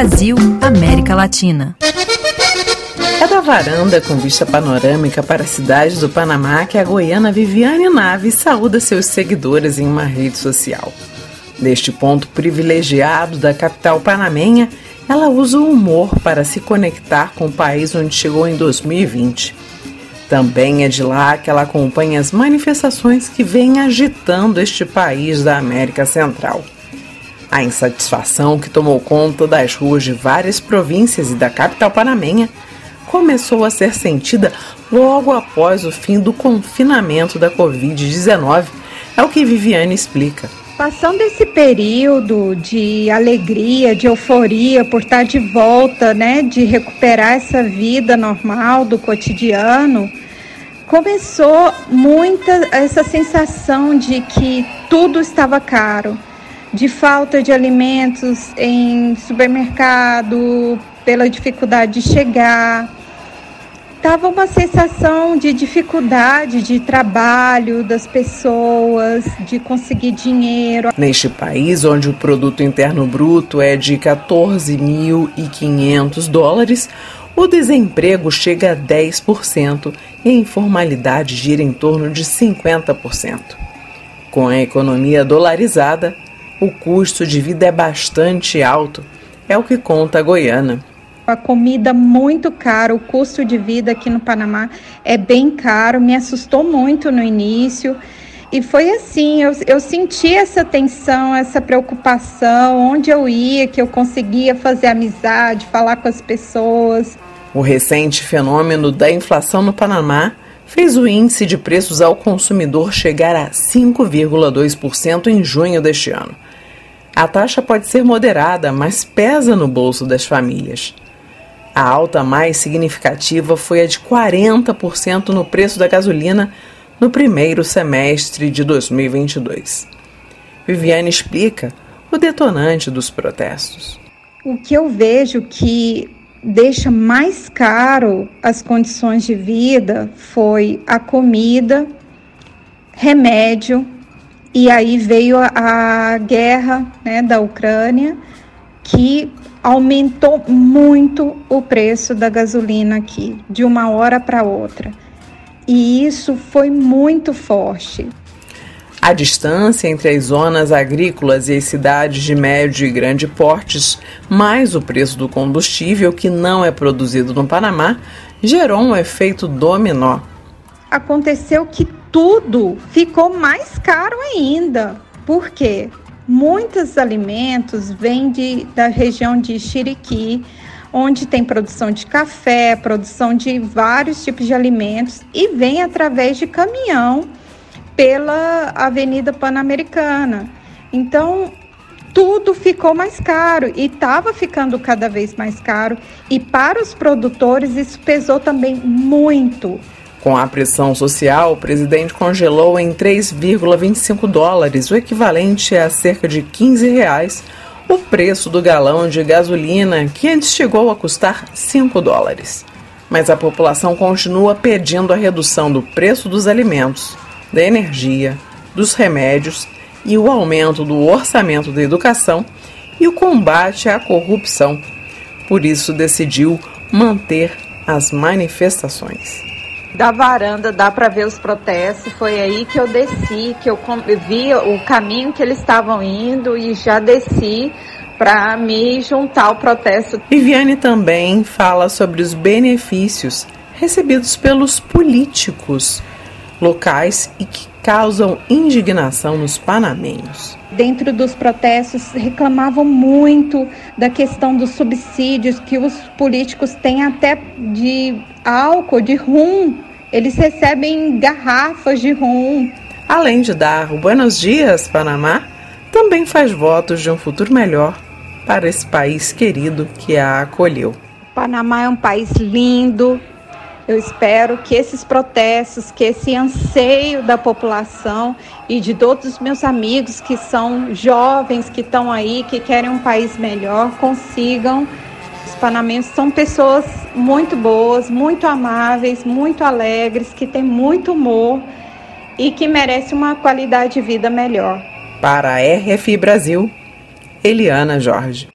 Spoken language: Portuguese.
Brasil, América Latina. É da varanda com vista panorâmica para a cidade do Panamá que a goiana Viviane Naves saúda seus seguidores em uma rede social. Neste ponto privilegiado da capital panamenha, ela usa o humor para se conectar com o país onde chegou em 2020. Também é de lá que ela acompanha as manifestações que vêm agitando este país da América Central. A insatisfação que tomou conta das ruas de várias províncias e da capital panamenha começou a ser sentida logo após o fim do confinamento da Covid-19, é o que Viviane explica. Passando esse período de alegria, de euforia por estar de volta, né, de recuperar essa vida normal do cotidiano, começou muita essa sensação de que tudo estava caro, de falta de alimentos em supermercado, pela dificuldade de chegar, Tava uma sensação de dificuldade de trabalho das pessoas, de conseguir dinheiro. Neste país, onde o produto interno bruto é de 14.500 dólares, o desemprego chega a 10% e a informalidade gira em torno de 50%. Com a economia dolarizada, o custo de vida é bastante alto, é o que conta a Goiana a comida muito cara, o custo de vida aqui no Panamá é bem caro, me assustou muito no início. E foi assim, eu, eu senti essa tensão, essa preocupação, onde eu ia, que eu conseguia fazer amizade, falar com as pessoas. O recente fenômeno da inflação no Panamá fez o índice de preços ao consumidor chegar a 5,2% em junho deste ano. A taxa pode ser moderada, mas pesa no bolso das famílias. A alta mais significativa foi a de 40% no preço da gasolina no primeiro semestre de 2022. Viviane explica o detonante dos protestos. O que eu vejo que deixa mais caro as condições de vida foi a comida, remédio, e aí veio a, a guerra né, da Ucrânia, que aumentou muito o preço da gasolina aqui, de uma hora para outra. E isso foi muito forte. A distância entre as zonas agrícolas e as cidades de médio e grande portes, mais o preço do combustível que não é produzido no Panamá, gerou um efeito dominó. Aconteceu que tudo ficou mais caro ainda. Por quê? Muitos alimentos vêm de, da região de Chiriquí, onde tem produção de café, produção de vários tipos de alimentos e vem através de caminhão pela Avenida Pan-Americana. Então, tudo ficou mais caro e estava ficando cada vez mais caro. E para os produtores, isso pesou também muito. Com a pressão social, o presidente congelou em 3,25 dólares, o equivalente a cerca de 15 reais, o preço do galão de gasolina, que antes chegou a custar 5 dólares. Mas a população continua pedindo a redução do preço dos alimentos, da energia, dos remédios e o aumento do orçamento da educação e o combate à corrupção. Por isso, decidiu manter as manifestações da varanda dá para ver os protestos. Foi aí que eu desci, que eu vi o caminho que eles estavam indo e já desci para me juntar ao protesto. Viviane também fala sobre os benefícios recebidos pelos políticos locais e que causam indignação nos panamenhos. Dentro dos protestos reclamavam muito da questão dos subsídios que os políticos têm até de álcool, de rum. Eles recebem garrafas de rum. Além de dar o Buenos Dias, Panamá, também faz votos de um futuro melhor para esse país querido que a acolheu. Panamá é um país lindo, eu espero que esses protestos, que esse anseio da população e de todos os meus amigos que são jovens, que estão aí, que querem um país melhor, consigam. Os panamenses são pessoas muito boas, muito amáveis, muito alegres, que têm muito humor e que merecem uma qualidade de vida melhor. Para a RFI Brasil, Eliana Jorge.